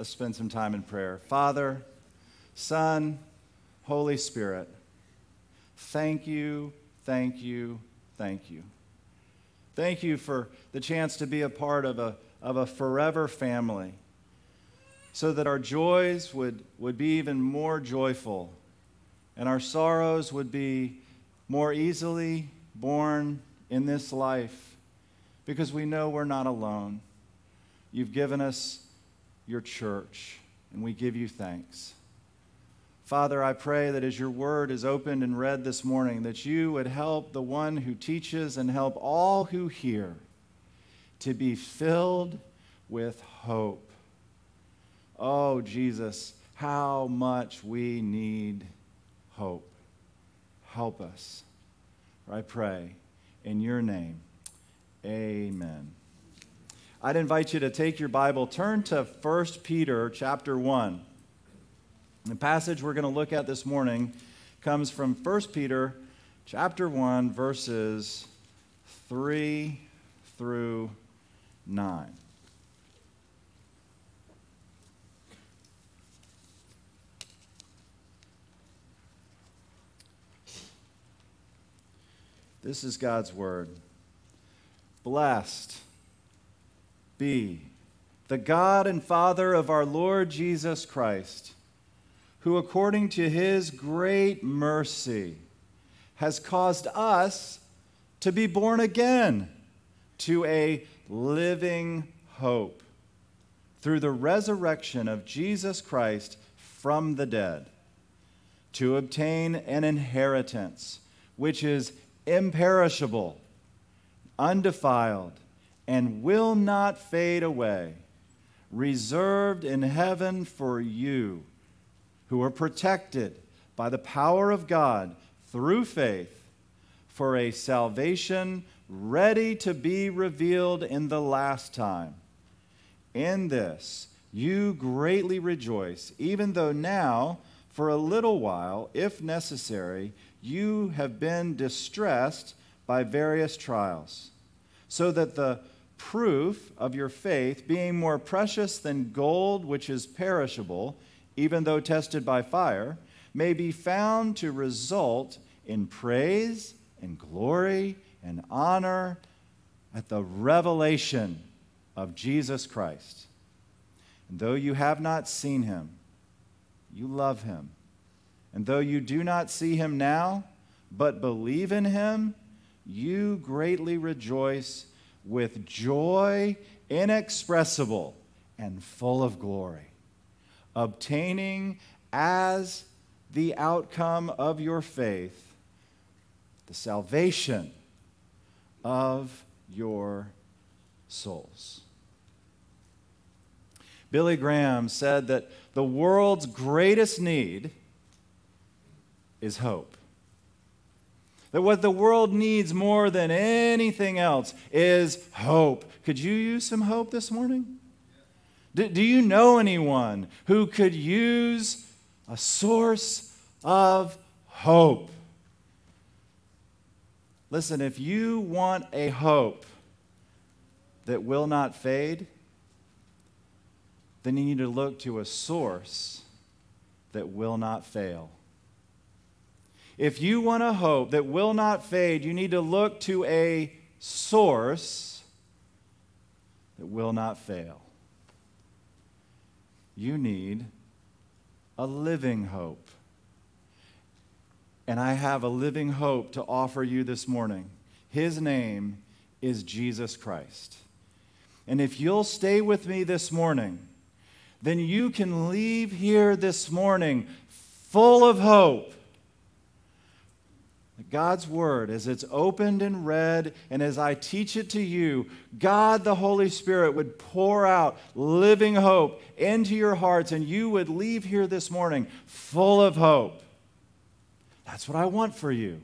Let's spend some time in prayer. Father, Son, Holy Spirit, thank you, thank you, thank you. Thank you for the chance to be a part of a, of a forever family so that our joys would, would be even more joyful and our sorrows would be more easily borne in this life because we know we're not alone. You've given us your church, and we give you thanks. Father, I pray that as your word is opened and read this morning, that you would help the one who teaches and help all who hear to be filled with hope. Oh, Jesus, how much we need hope. Help us. I pray in your name. Amen. I'd invite you to take your Bible, turn to 1 Peter chapter 1. The passage we're going to look at this morning comes from 1 Peter chapter 1 verses 3 through 9. This is God's word. Blessed be. The God and Father of our Lord Jesus Christ, who according to his great mercy has caused us to be born again to a living hope through the resurrection of Jesus Christ from the dead, to obtain an inheritance which is imperishable, undefiled, and will not fade away, reserved in heaven for you, who are protected by the power of God through faith for a salvation ready to be revealed in the last time. In this, you greatly rejoice, even though now, for a little while, if necessary, you have been distressed by various trials, so that the proof of your faith, being more precious than gold which is perishable, even though tested by fire, may be found to result in praise and glory and honor at the revelation of Jesus Christ. And though you have not seen him, you love him. And though you do not see him now, but believe in him, you greatly rejoice with joy inexpressible and full of glory, obtaining as the outcome of your faith the salvation of your souls. Billy Graham said that the world's greatest need is hope. That what the world needs more than anything else is hope. Could you use some hope this morning? Do, do you know anyone who could use a source of hope? Listen, if you want a hope that will not fade, then you need to look to a source that will not fail. If you want a hope that will not fade, you need to look to a source that will not fail. You need a living hope. And I have a living hope to offer you this morning. His name is Jesus Christ. And if you'll stay with me this morning, then you can leave here this morning full of hope God's Word, as it's opened and read, and as I teach it to you, God the Holy Spirit would pour out living hope into your hearts, and you would leave here this morning full of hope. That's what I want for you.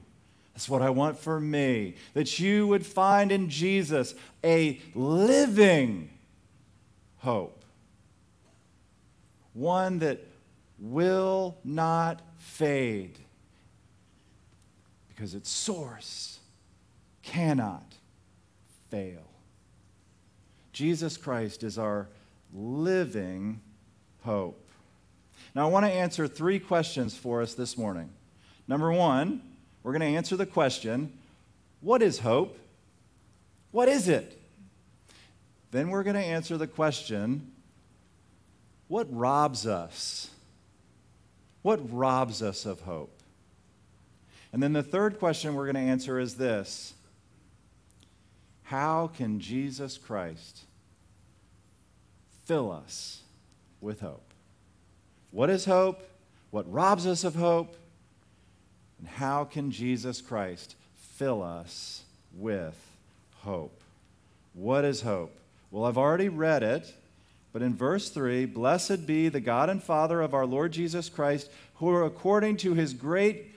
That's what I want for me. That you would find in Jesus a living hope, one that will not fade because its source cannot fail. Jesus Christ is our living hope. Now, I want to answer three questions for us this morning. Number one, we're going to answer the question what is hope? What is it? Then we're going to answer the question what robs us? What robs us of hope? And then the third question we're going to answer is this How can Jesus Christ fill us with hope? What is hope? What robs us of hope? And how can Jesus Christ fill us with hope? What is hope? Well, I've already read it, but in verse 3 Blessed be the God and Father of our Lord Jesus Christ, who, according to his great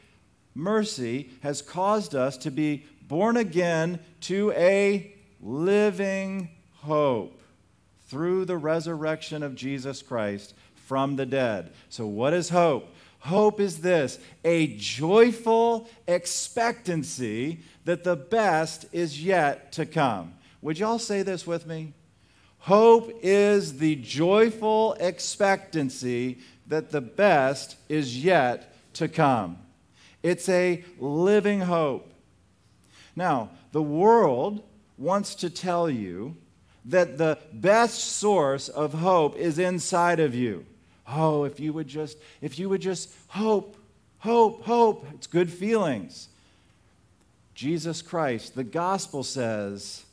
mercy, has caused us to be born again to a living hope through the resurrection of Jesus Christ from the dead. So, what is hope? Hope is this a joyful expectancy that the best is yet to come. Would y'all say this with me? Hope is the joyful expectancy that the best is yet to come. It's a living hope. Now, the world wants to tell you that the best source of hope is inside of you. Oh, if you would just, if you would just hope, hope, hope. It's good feelings. Jesus Christ, the gospel says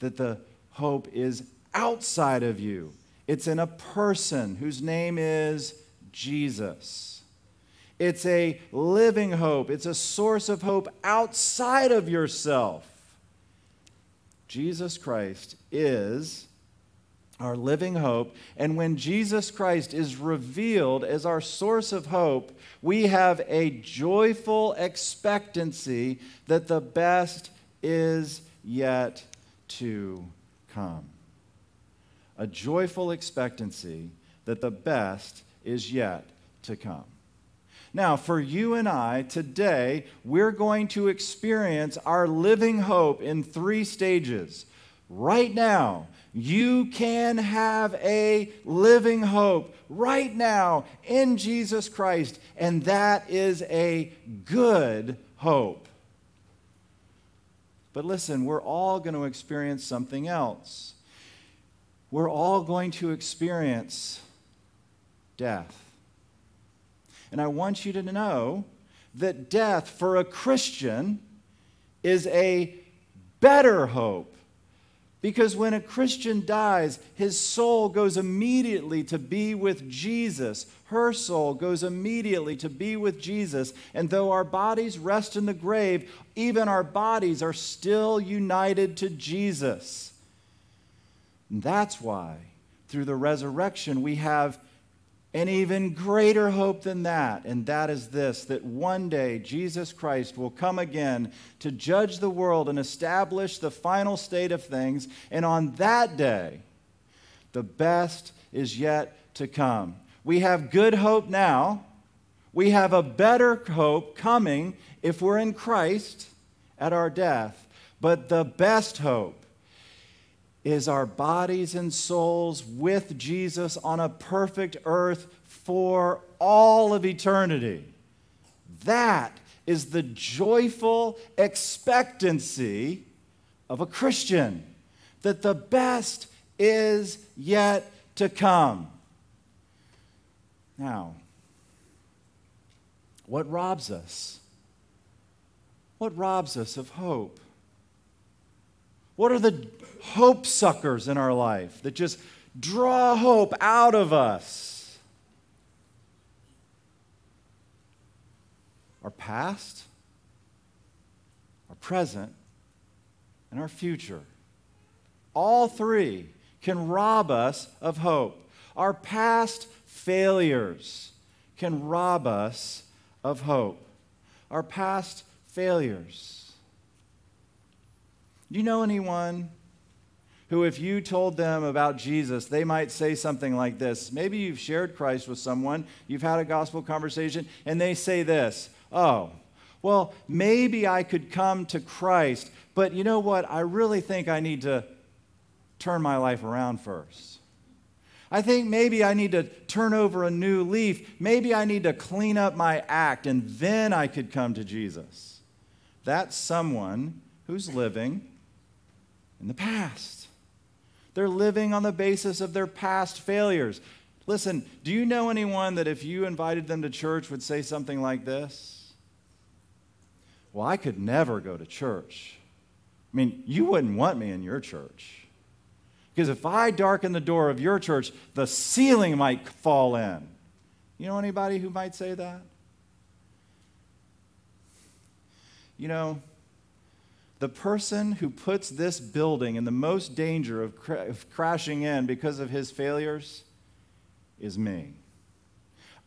that the hope is outside of you. It's in a person whose name is Jesus. It's a living hope. It's a source of hope outside of yourself. Jesus Christ is our living hope. And when Jesus Christ is revealed as our source of hope, we have a joyful expectancy that the best is yet to come. A joyful expectancy that the best is yet to come. Now, for you and I, today, we're going to experience our living hope in three stages. Right now, you can have a living hope right now in Jesus Christ, and that is a good hope. But listen, we're all going to experience something else. We're all going to experience death. And I want you to know that death for a Christian is a better hope because when a Christian dies, his soul goes immediately to be with Jesus. Her soul goes immediately to be with Jesus. And though our bodies rest in the grave, even our bodies are still united to Jesus. And that's why, through the resurrection, we have an even greater hope than that, and that is this that one day Jesus Christ will come again to judge the world and establish the final state of things. And on that day, the best is yet to come. We have good hope now. We have a better hope coming if we're in Christ at our death. But the best hope is our bodies and souls with Jesus on a perfect earth for all of eternity. That is the joyful expectancy of a Christian that the best is yet to come. Now, what robs us? What robs us of hope? What are the hope suckers in our life that just draw hope out of us? Our past, our present, and our future. All three can rob us of hope. Our past failures can rob us of hope. Our past failures. Do you know anyone who, if you told them about Jesus, they might say something like this? Maybe you've shared Christ with someone, you've had a gospel conversation, and they say this Oh, well, maybe I could come to Christ, but you know what? I really think I need to turn my life around first. I think maybe I need to turn over a new leaf. Maybe I need to clean up my act, and then I could come to Jesus. That's someone who's living in the past. They're living on the basis of their past failures. Listen, do you know anyone that if you invited them to church would say something like this? Well, I could never go to church. I mean, you wouldn't want me in your church. Because if I darken the door of your church, the ceiling might fall in. You know anybody who might say that? You know, the person who puts this building in the most danger of, cra- of crashing in because of his failures is me.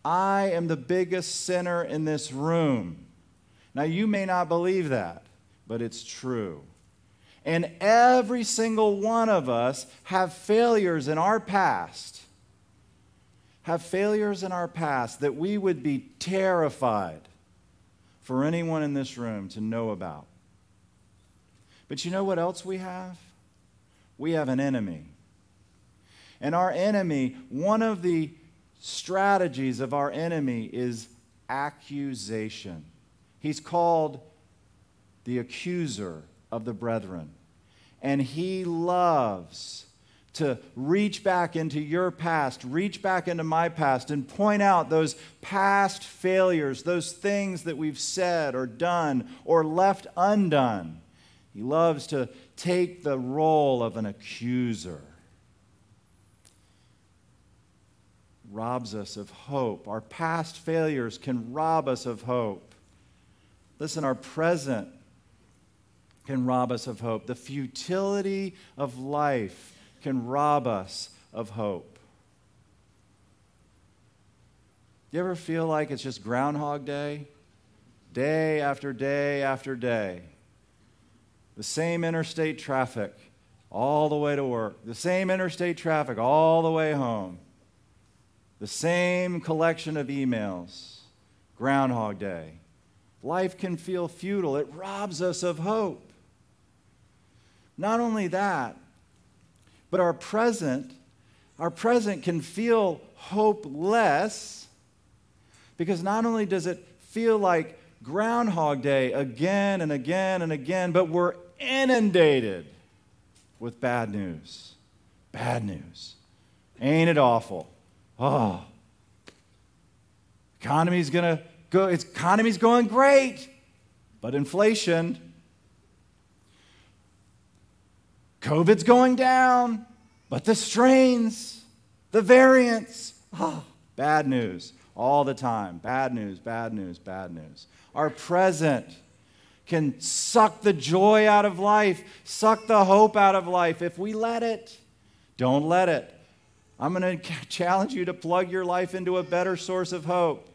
I am the biggest sinner in this room. Now, you may not believe that, but it's true. And every single one of us have failures in our past. Have failures in our past that we would be terrified for anyone in this room to know about. But you know what else we have? We have an enemy. And our enemy, one of the strategies of our enemy is accusation. He's called the accuser of the brethren. And he loves to reach back into your past, reach back into my past, and point out those past failures, those things that we've said or done or left undone. He loves to take the role of an accuser. Robs us of hope. Our past failures can rob us of hope. Listen, our present can rob us of hope. The futility of life can rob us of hope. You ever feel like it's just Groundhog Day? Day after day after day. The same interstate traffic all the way to work, the same interstate traffic all the way home, the same collection of emails. Groundhog Day. Life can feel futile, it robs us of hope. Not only that, but our present, our present can feel hopeless because not only does it feel like Groundhog Day again and again and again, but we're inundated with bad news. Bad news. Ain't it awful? Oh. Economy's gonna go, its economy's going great, but inflation COVID's going down, but the strains, the variants, oh, bad news all the time. Bad news, bad news, bad news. Our present can suck the joy out of life, suck the hope out of life if we let it. Don't let it. I'm going to challenge you to plug your life into a better source of hope.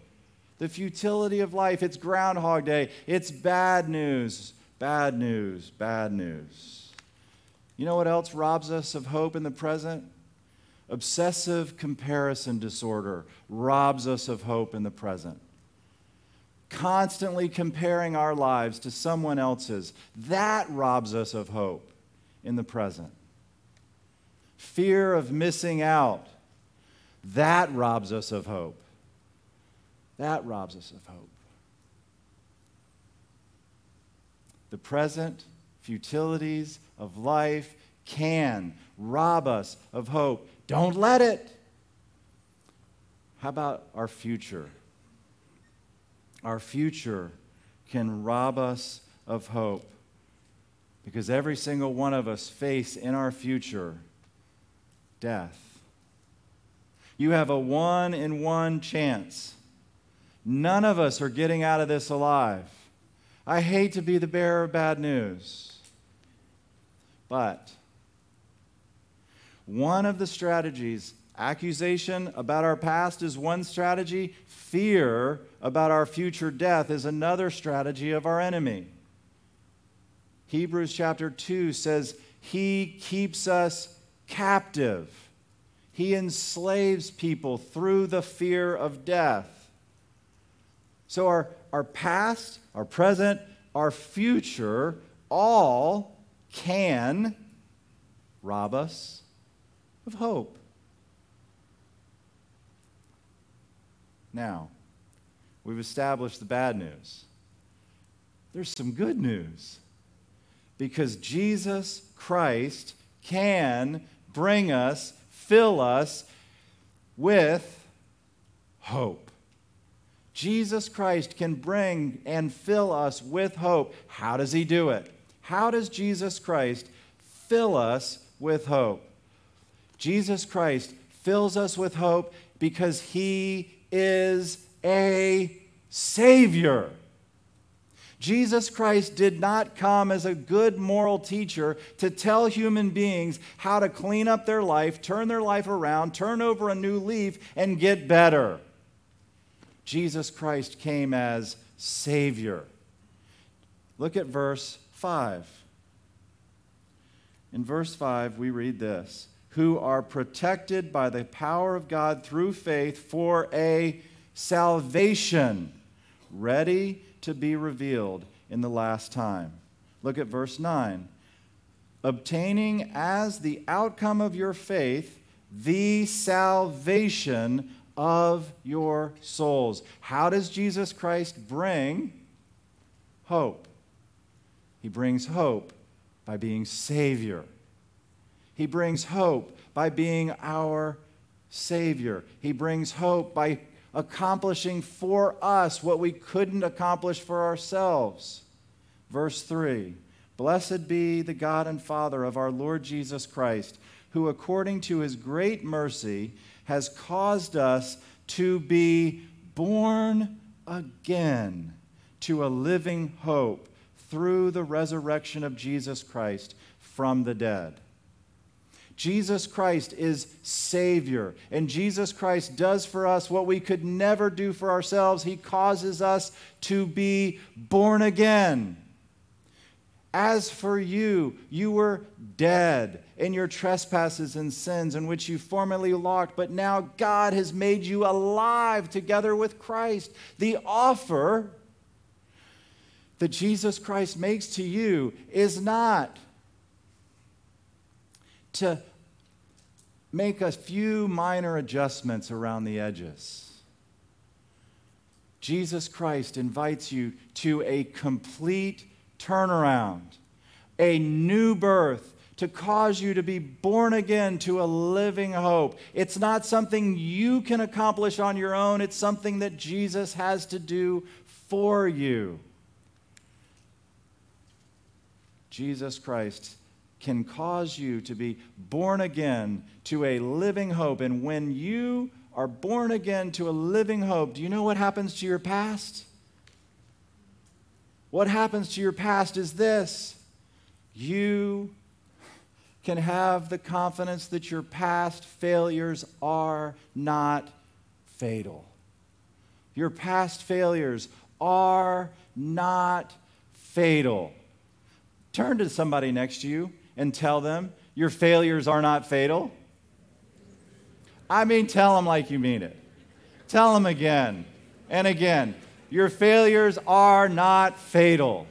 The futility of life, it's Groundhog Day, it's bad news, bad news, bad news. You know what else robs us of hope in the present? Obsessive comparison disorder robs us of hope in the present. Constantly comparing our lives to someone else's, that robs us of hope in the present. Fear of missing out, that robs us of hope. That robs us of hope. The present futilities of life can rob us of hope. Don't let it. How about our future? Our future can rob us of hope because every single one of us face in our future death. You have a one in one chance. None of us are getting out of this alive. I hate to be the bearer of bad news. But one of the strategies, accusation about our past is one strategy, fear about our future death is another strategy of our enemy. Hebrews chapter 2 says, He keeps us captive. He enslaves people through the fear of death. So, our, our past, our present, our future all can rob us of hope. Now, we've established the bad news. There's some good news because Jesus Christ can bring us, fill us with hope. Jesus Christ can bring and fill us with hope. How does he do it? How does Jesus Christ fill us with hope? Jesus Christ fills us with hope because he is a Savior. Jesus Christ did not come as a good moral teacher to tell human beings how to clean up their life, turn their life around, turn over a new leaf, and get better. Jesus Christ came as Savior. Look at verse 5. In verse 5, we read this Who are protected by the power of God through faith for a salvation ready to be revealed in the last time. Look at verse 9. Obtaining as the outcome of your faith the salvation of your souls. How does Jesus Christ bring hope? He brings hope by being Savior. He brings hope by being our Savior. He brings hope by accomplishing for us what we couldn't accomplish for ourselves. Verse 3 Blessed be the God and Father of our Lord Jesus Christ, who according to his great mercy has caused us to be born again to a living hope through the resurrection of Jesus Christ from the dead. Jesus Christ is Savior, and Jesus Christ does for us what we could never do for ourselves. He causes us to be born again. As for you, you were dead in your trespasses and sins in which you formerly walked, but now God has made you alive together with Christ. The offer that Jesus Christ makes to you is not to make a few minor adjustments around the edges. Jesus Christ invites you to a complete turnaround, a new birth to cause you to be born again to a living hope. It's not something you can accomplish on your own, it's something that Jesus has to do for you. Jesus Christ can cause you to be born again to a living hope. And when you are born again to a living hope, do you know what happens to your past? What happens to your past is this you can have the confidence that your past failures are not fatal. Your past failures are not fatal. Turn to somebody next to you and tell them your failures are not fatal? I mean, tell them like you mean it. Tell them again and again. Your failures are not fatal.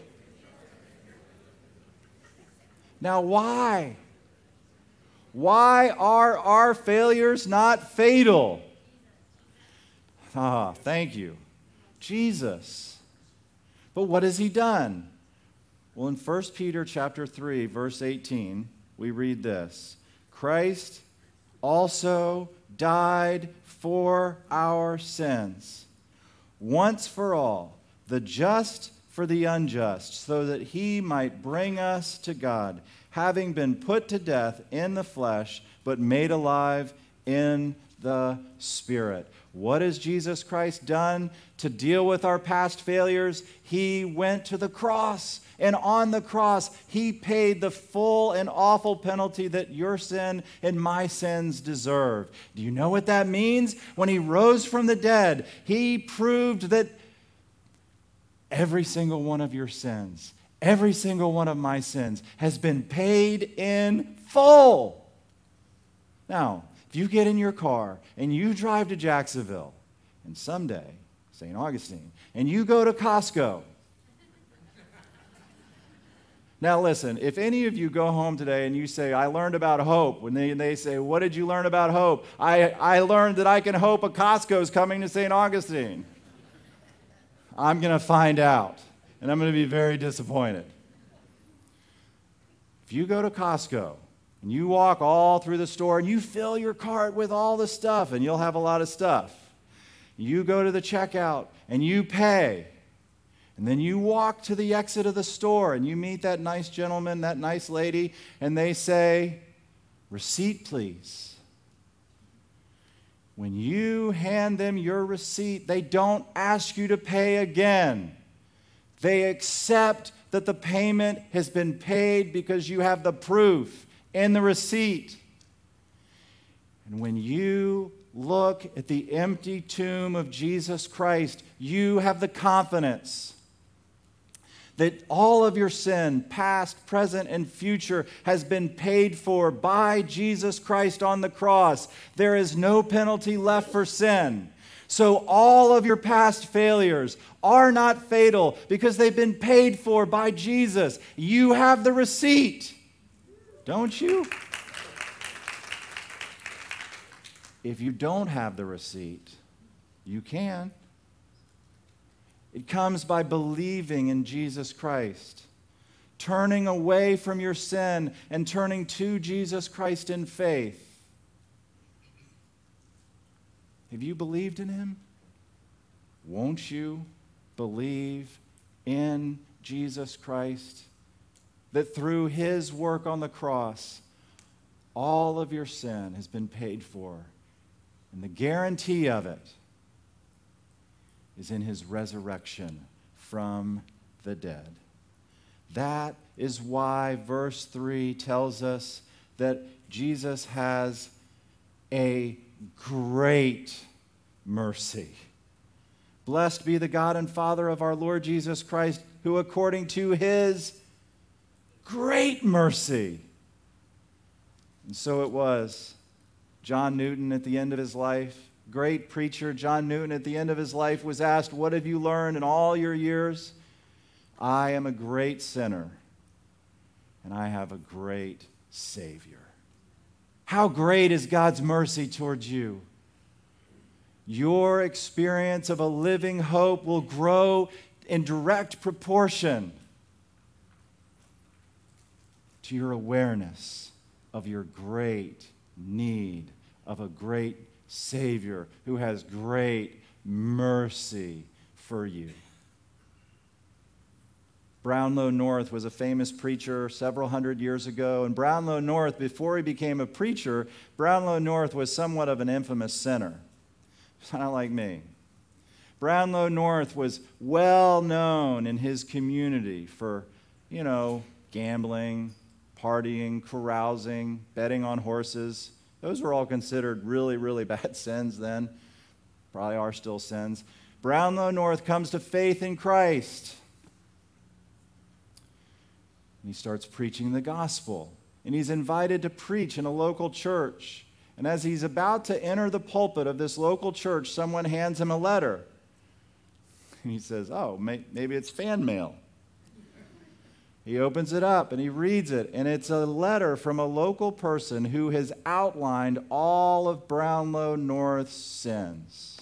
Now, why? Why are our failures not fatal? Ah, thank you. Jesus. But what has he done? Well, in 1 Peter chapter 3, verse 18, we read this Christ also died for our sins, once for all, the just for the unjust, so that he might bring us to God, having been put to death in the flesh, but made alive in the Spirit. What has Jesus Christ done to deal with our past failures? He went to the cross. And on the cross, he paid the full and awful penalty that your sin and my sins deserve. Do you know what that means? When he rose from the dead, he proved that every single one of your sins, every single one of my sins, has been paid in full. Now, you get in your car and you drive to Jacksonville, and someday, St. Augustine, and you go to Costco, Now, listen, if any of you go home today and you say, I learned about hope, when they, they say, What did you learn about hope? I, I learned that I can hope a Costco is coming to St. Augustine. I'm going to find out, and I'm going to be very disappointed. If you go to Costco and you walk all through the store and you fill your cart with all the stuff, and you'll have a lot of stuff, you go to the checkout and you pay. And then you walk to the exit of the store and you meet that nice gentleman, that nice lady, and they say, Receipt, please. When you hand them your receipt, they don't ask you to pay again. They accept that the payment has been paid because you have the proof in the receipt. And when you look at the empty tomb of Jesus Christ, you have the confidence that all of your sin, past, present, and future, has been paid for by Jesus Christ on the cross. There is no penalty left for sin. So, all of your past failures are not fatal because they've been paid for by Jesus. You have the receipt, don't you? If you don't have the receipt, you can. It comes by believing in Jesus Christ, turning away from your sin and turning to Jesus Christ in faith. Have you believed in him? Won't you believe in Jesus Christ? That through his work on the cross, all of your sin has been paid for. And the guarantee of it is in his resurrection from the dead. That is why verse 3 tells us that Jesus has a great mercy. Blessed be the God and Father of our Lord Jesus Christ, who according to his great mercy. And so it was. John Newton, at the end of his life, great preacher John Newton, at the end of his life, was asked, What have you learned in all your years? I am a great sinner, and I have a great Savior. How great is God's mercy towards you? Your experience of a living hope will grow in direct proportion to your awareness of your great need of a great Savior who has great mercy for you. Brownlow North was a famous preacher several hundred years ago. And Brownlow North, before he became a preacher, Brownlow North was somewhat of an infamous sinner. Not like me. Brownlow North was well known in his community for, you know, gambling, partying, carousing, betting on horses. Those were all considered really, really bad sins then. Probably are still sins. Brownlow North comes to faith in Christ. And he starts preaching the gospel. And he's invited to preach in a local church. And as he's about to enter the pulpit of this local church, someone hands him a letter. And he says, Oh, maybe it's fan mail. He opens it up and he reads it, and it's a letter from a local person who has outlined all of Brownlow North's sins.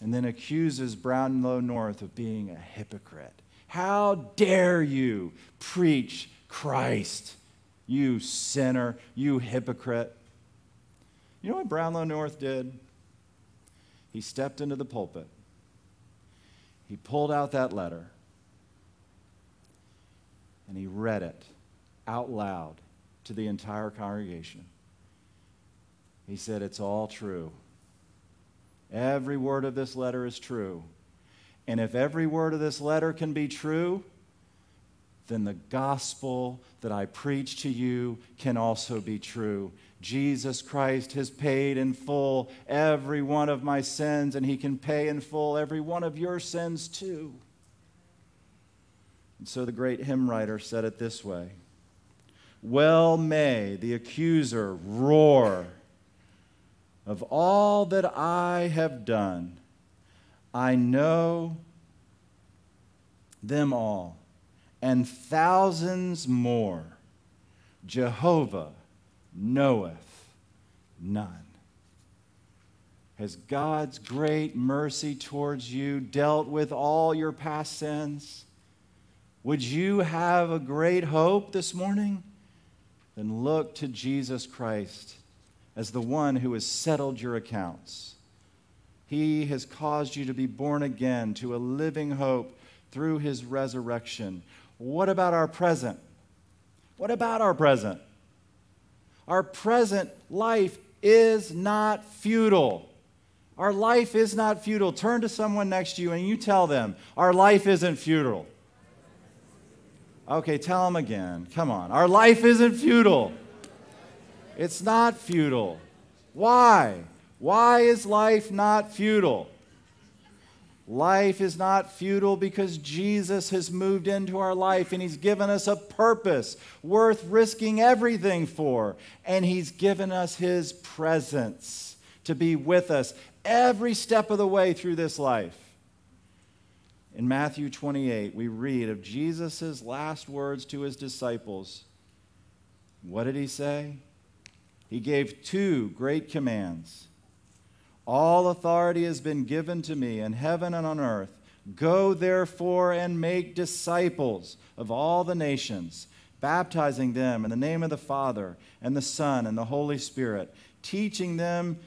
And then accuses Brownlow North of being a hypocrite. How dare you preach Christ, you sinner, you hypocrite? You know what Brownlow North did? He stepped into the pulpit. He pulled out that letter and he read it out loud to the entire congregation. He said, It's all true. Every word of this letter is true. And if every word of this letter can be true, then the gospel that I preach to you can also be true. Jesus Christ has paid in full every one of my sins, and he can pay in full every one of your sins too. And so the great hymn writer said it this way Well may the accuser roar of all that I have done. I know them all, and thousands more, Jehovah knoweth none. Has God's great mercy towards you dealt with all your past sins? Would you have a great hope this morning? Then look to Jesus Christ as the one who has settled your accounts. He has caused you to be born again to a living hope through his resurrection. What about our present? What about our present? Our present life is not futile. Our life is not futile. Turn to someone next to you and you tell them, Our life isn't futile. Okay, tell them again. Come on. Our life isn't futile. It's not futile. Why? Why is life not futile? Life is not futile because Jesus has moved into our life and He's given us a purpose worth risking everything for. And He's given us His presence to be with us every step of the way through this life. In Matthew 28, we read of Jesus' last words to His disciples. What did He say? He gave two great commands. All authority has been given to me in heaven and on earth. Go therefore and make disciples of all the nations, baptizing them in the name of the Father and the Son and the Holy Spirit, teaching them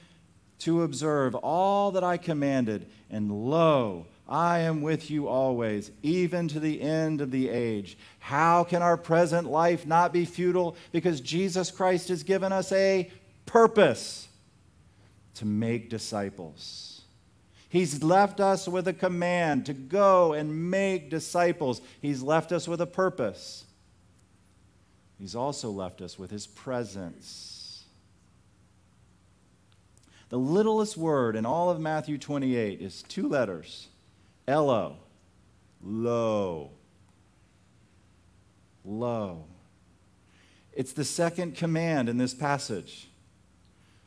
to observe all that I commanded. And lo, I am with you always, even to the end of the age. How can our present life not be futile? Because Jesus Christ has given us a purpose to make disciples. He's left us with a command to go and make disciples. He's left us with a purpose. He's also left us with his presence. The littlest word in all of Matthew 28 is two letters L O. Lo. Lo. It's the second command in this passage.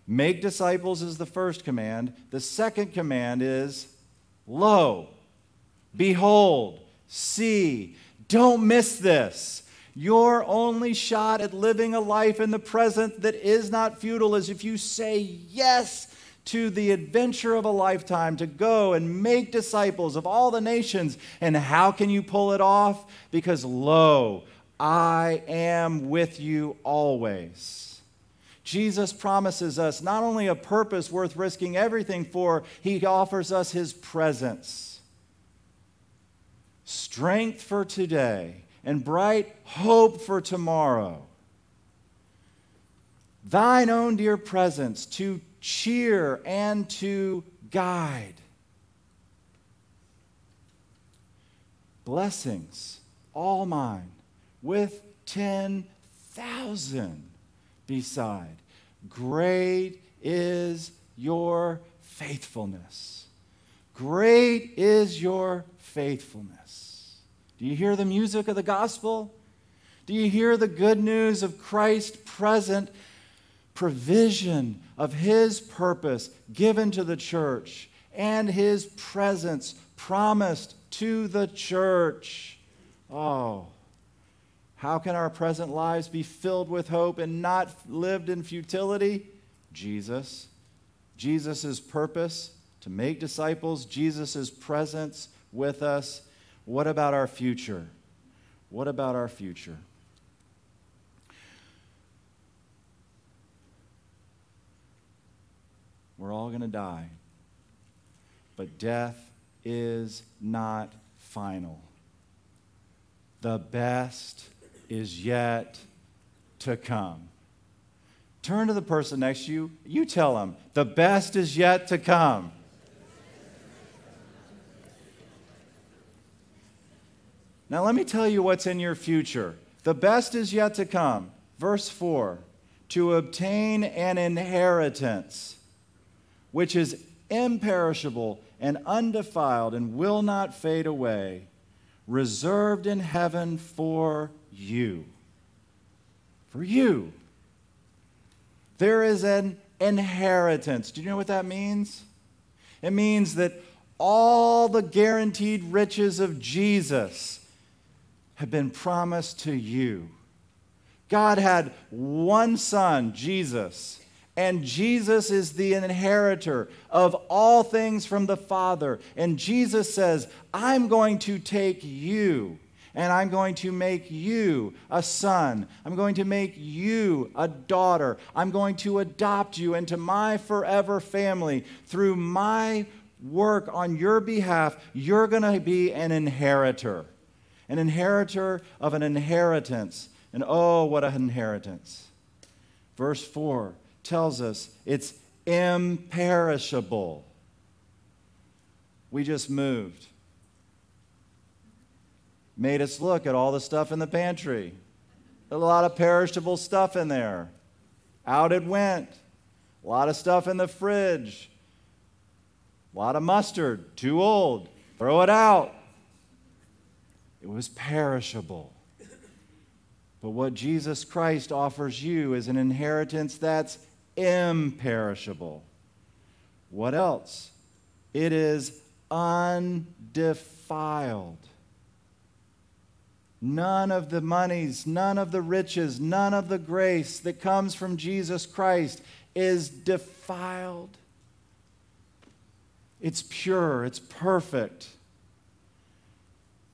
Make disciples is the first command. The second command is lo, behold, see. Don't miss this. Your only shot at living a life in the present that is not futile is if you say yes to the adventure of a lifetime to go and make disciples of all the nations. And how can you pull it off? Because, lo, I am with you always. Jesus promises us not only a purpose worth risking everything for, he offers us his presence. Strength for today and bright hope for tomorrow. Thine own dear presence to cheer and to guide. Blessings, all mine, with 10,000 beside. Great is your faithfulness. Great is your faithfulness. Do you hear the music of the gospel? Do you hear the good news of Christ present provision of his purpose given to the church and his presence promised to the church? Oh, how can our present lives be filled with hope and not lived in futility? Jesus. Jesus' purpose to make disciples, Jesus' presence with us. What about our future? What about our future? We're all going to die. But death is not final. The best is yet to come. Turn to the person next to you. You tell them, the best is yet to come. Now, let me tell you what's in your future. The best is yet to come. Verse 4 to obtain an inheritance which is imperishable and undefiled and will not fade away, reserved in heaven for you. For you. There is an inheritance. Do you know what that means? It means that all the guaranteed riches of Jesus have been promised to you. God had one son, Jesus, and Jesus is the inheritor of all things from the Father. And Jesus says, I'm going to take you and I'm going to make you a son. I'm going to make you a daughter. I'm going to adopt you into my forever family through my work on your behalf. You're going to be an inheritor, an inheritor of an inheritance. And oh, what an inheritance. Verse 4 tells us it's imperishable. We just moved made us look at all the stuff in the pantry. A lot of perishable stuff in there. Out it went. A lot of stuff in the fridge. A lot of mustard, too old. Throw it out. It was perishable. But what Jesus Christ offers you is an inheritance that's imperishable. What else? It is undefiled. None of the monies, none of the riches, none of the grace that comes from Jesus Christ is defiled. It's pure, it's perfect.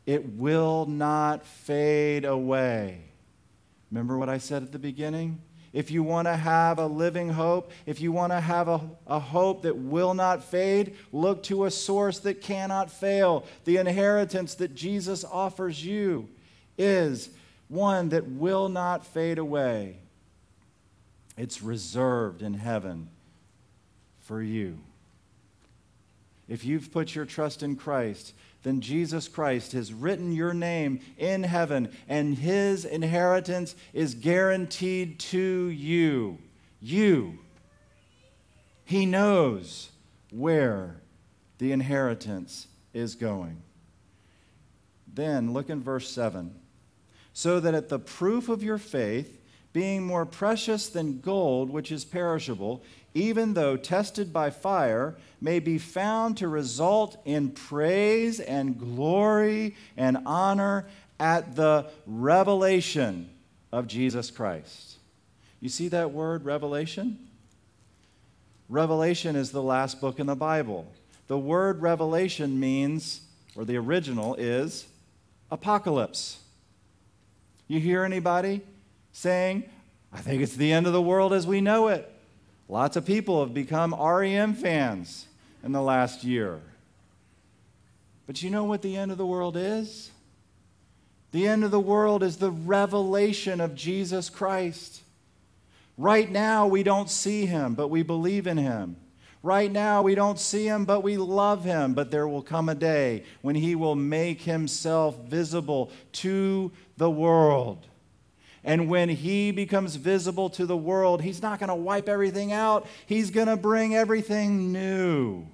It will not fade away. Remember what I said at the beginning? If you want to have a living hope, if you want to have a, a hope that will not fade, look to a source that cannot fail, the inheritance that Jesus offers you is one that will not fade away. It's reserved in heaven for you. If you've put your trust in Christ, then Jesus Christ has written your name in heaven, and his inheritance is guaranteed to you. You. He knows where the inheritance is going. Then look in verse 7 so that at the proof of your faith, being more precious than gold, which is perishable, even though tested by fire, may be found to result in praise and glory and honor at the revelation of Jesus Christ. You see that word, revelation? Revelation is the last book in the Bible. The word revelation means, or the original is, apocalypse. You hear anybody saying, I think it's the end of the world as we know it? Lots of people have become REM fans in the last year. But you know what the end of the world is? The end of the world is the revelation of Jesus Christ. Right now, we don't see him, but we believe in him. Right now, we don't see him, but we love him. But there will come a day when he will make himself visible to the world. And when he becomes visible to the world, he's not going to wipe everything out, he's going to bring everything new.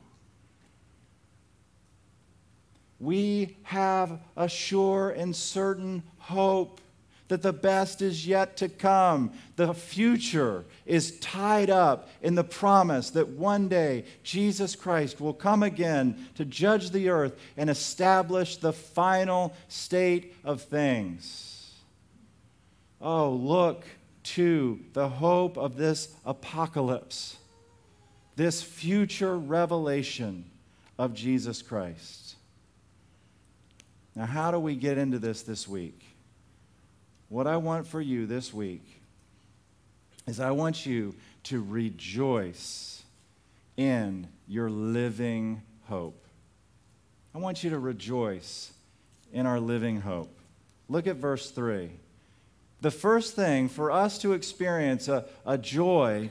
We have a sure and certain hope that the best is yet to come. The future is tied up in the promise that one day Jesus Christ will come again to judge the earth and establish the final state of things. Oh, look to the hope of this apocalypse, this future revelation of Jesus Christ. Now, how do we get into this this week? What I want for you this week is I want you to rejoice in your living hope. I want you to rejoice in our living hope. Look at verse 3. The first thing for us to experience a, a joy,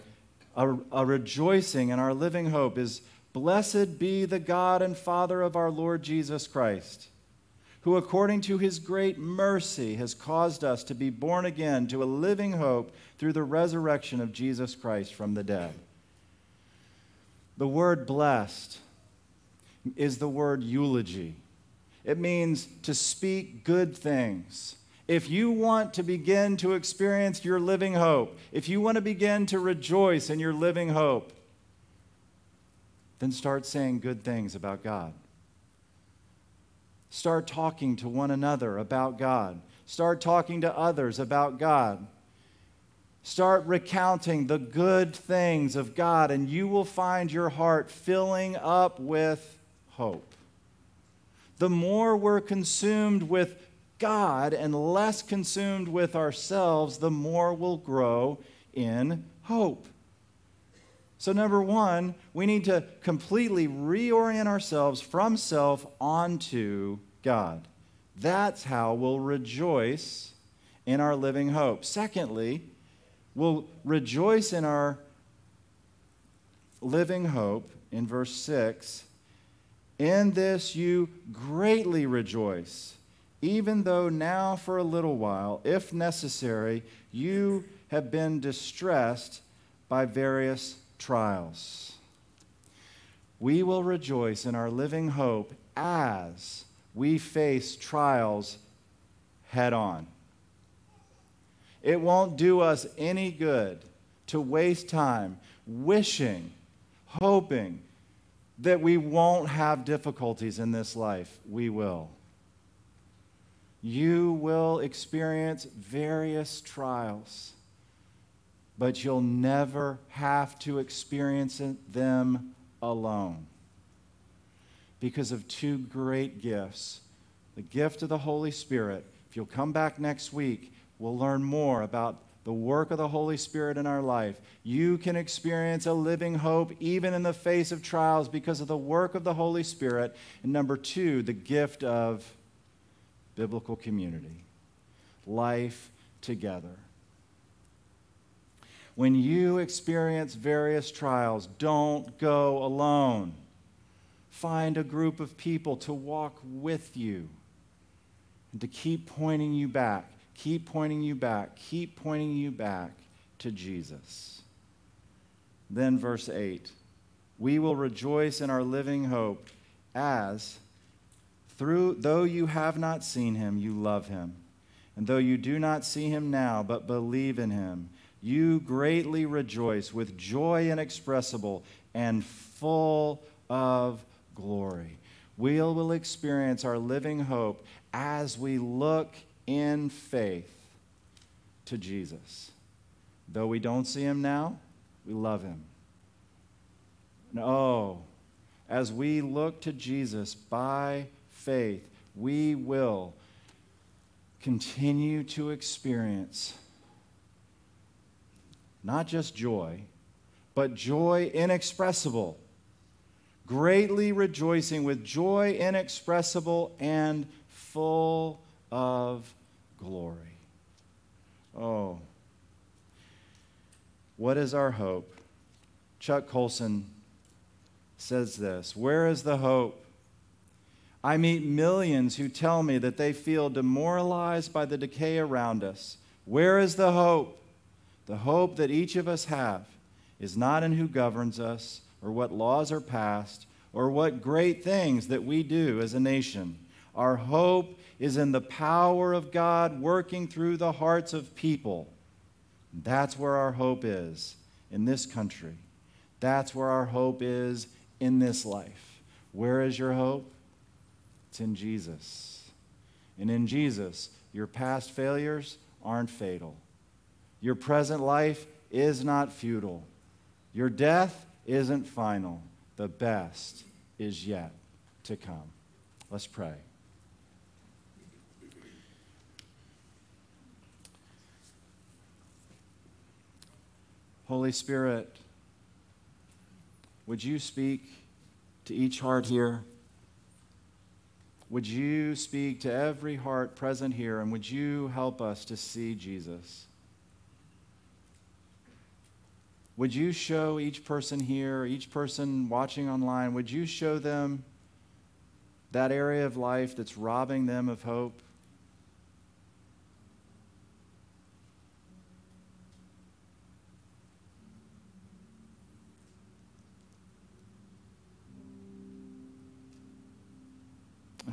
a, a rejoicing in our living hope is Blessed be the God and Father of our Lord Jesus Christ who according to his great mercy has caused us to be born again to a living hope through the resurrection of Jesus Christ from the dead. The word blessed is the word eulogy. It means to speak good things. If you want to begin to experience your living hope, if you want to begin to rejoice in your living hope, then start saying good things about God. Start talking to one another about God. Start talking to others about God. Start recounting the good things of God, and you will find your heart filling up with hope. The more we're consumed with God and less consumed with ourselves, the more we'll grow in hope. So, number one, we need to completely reorient ourselves from self onto God. That's how we'll rejoice in our living hope. Secondly, we'll rejoice in our living hope in verse 6. In this you greatly rejoice, even though now for a little while, if necessary, you have been distressed by various trials. We will rejoice in our living hope as we face trials head on. It won't do us any good to waste time wishing, hoping that we won't have difficulties in this life. We will. You will experience various trials but you'll never have to experience them alone because of two great gifts the gift of the Holy Spirit. If you'll come back next week, we'll learn more about the work of the Holy Spirit in our life. You can experience a living hope even in the face of trials because of the work of the Holy Spirit. And number two, the gift of biblical community, life together. When you experience various trials, don't go alone. Find a group of people to walk with you and to keep pointing you back, keep pointing you back, keep pointing you back to Jesus. Then, verse 8 we will rejoice in our living hope as through though you have not seen him you love him and though you do not see him now but believe in him you greatly rejoice with joy inexpressible and full of glory. We will experience our living hope as we look in faith to Jesus. Though we don't see him now, we love him. No, oh, as we look to Jesus by faith, we will continue to experience not just joy, but joy inexpressible, greatly rejoicing with joy inexpressible and full of glory. Oh, what is our hope? Chuck Colson says this Where is the hope? I meet millions who tell me that they feel demoralized by the decay around us. Where is the hope? The hope that each of us have is not in who governs us or what laws are passed or what great things that we do as a nation. Our hope is in the power of God working through the hearts of people. That's where our hope is in this country. That's where our hope is in this life. Where is your hope? It's in Jesus. And in Jesus, your past failures aren't fatal. Your present life is not futile. Your death isn't final. The best is yet to come. Let's pray. Holy Spirit, would you speak to each heart here? Would you speak to every heart present here, and would you help us to see Jesus? Would you show each person here, each person watching online, would you show them that area of life that's robbing them of hope?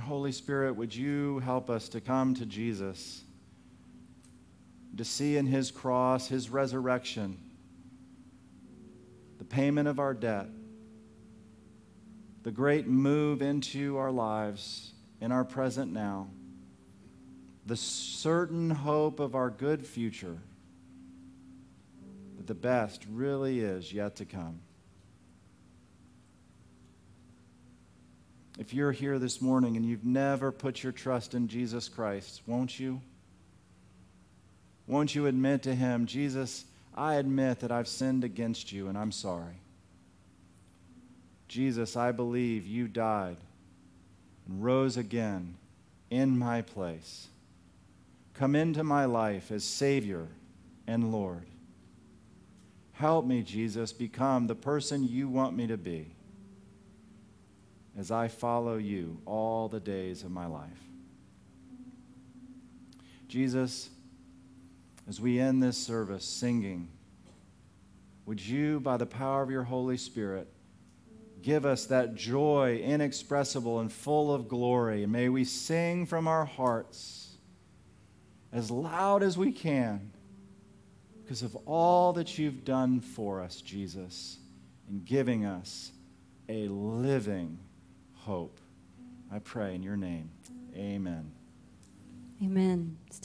Holy Spirit, would you help us to come to Jesus, to see in his cross, his resurrection, the payment of our debt, the great move into our lives in our present now, the certain hope of our good future, that the best really is yet to come. If you're here this morning and you've never put your trust in Jesus Christ, won't you? Won't you admit to Him, Jesus, I admit that I've sinned against you and I'm sorry. Jesus, I believe you died and rose again in my place. Come into my life as Savior and Lord. Help me, Jesus, become the person you want me to be as I follow you all the days of my life. Jesus, as we end this service singing, would you, by the power of your Holy Spirit, give us that joy inexpressible and full of glory? May we sing from our hearts as loud as we can because of all that you've done for us, Jesus, in giving us a living hope. I pray in your name. Amen. Amen. Stay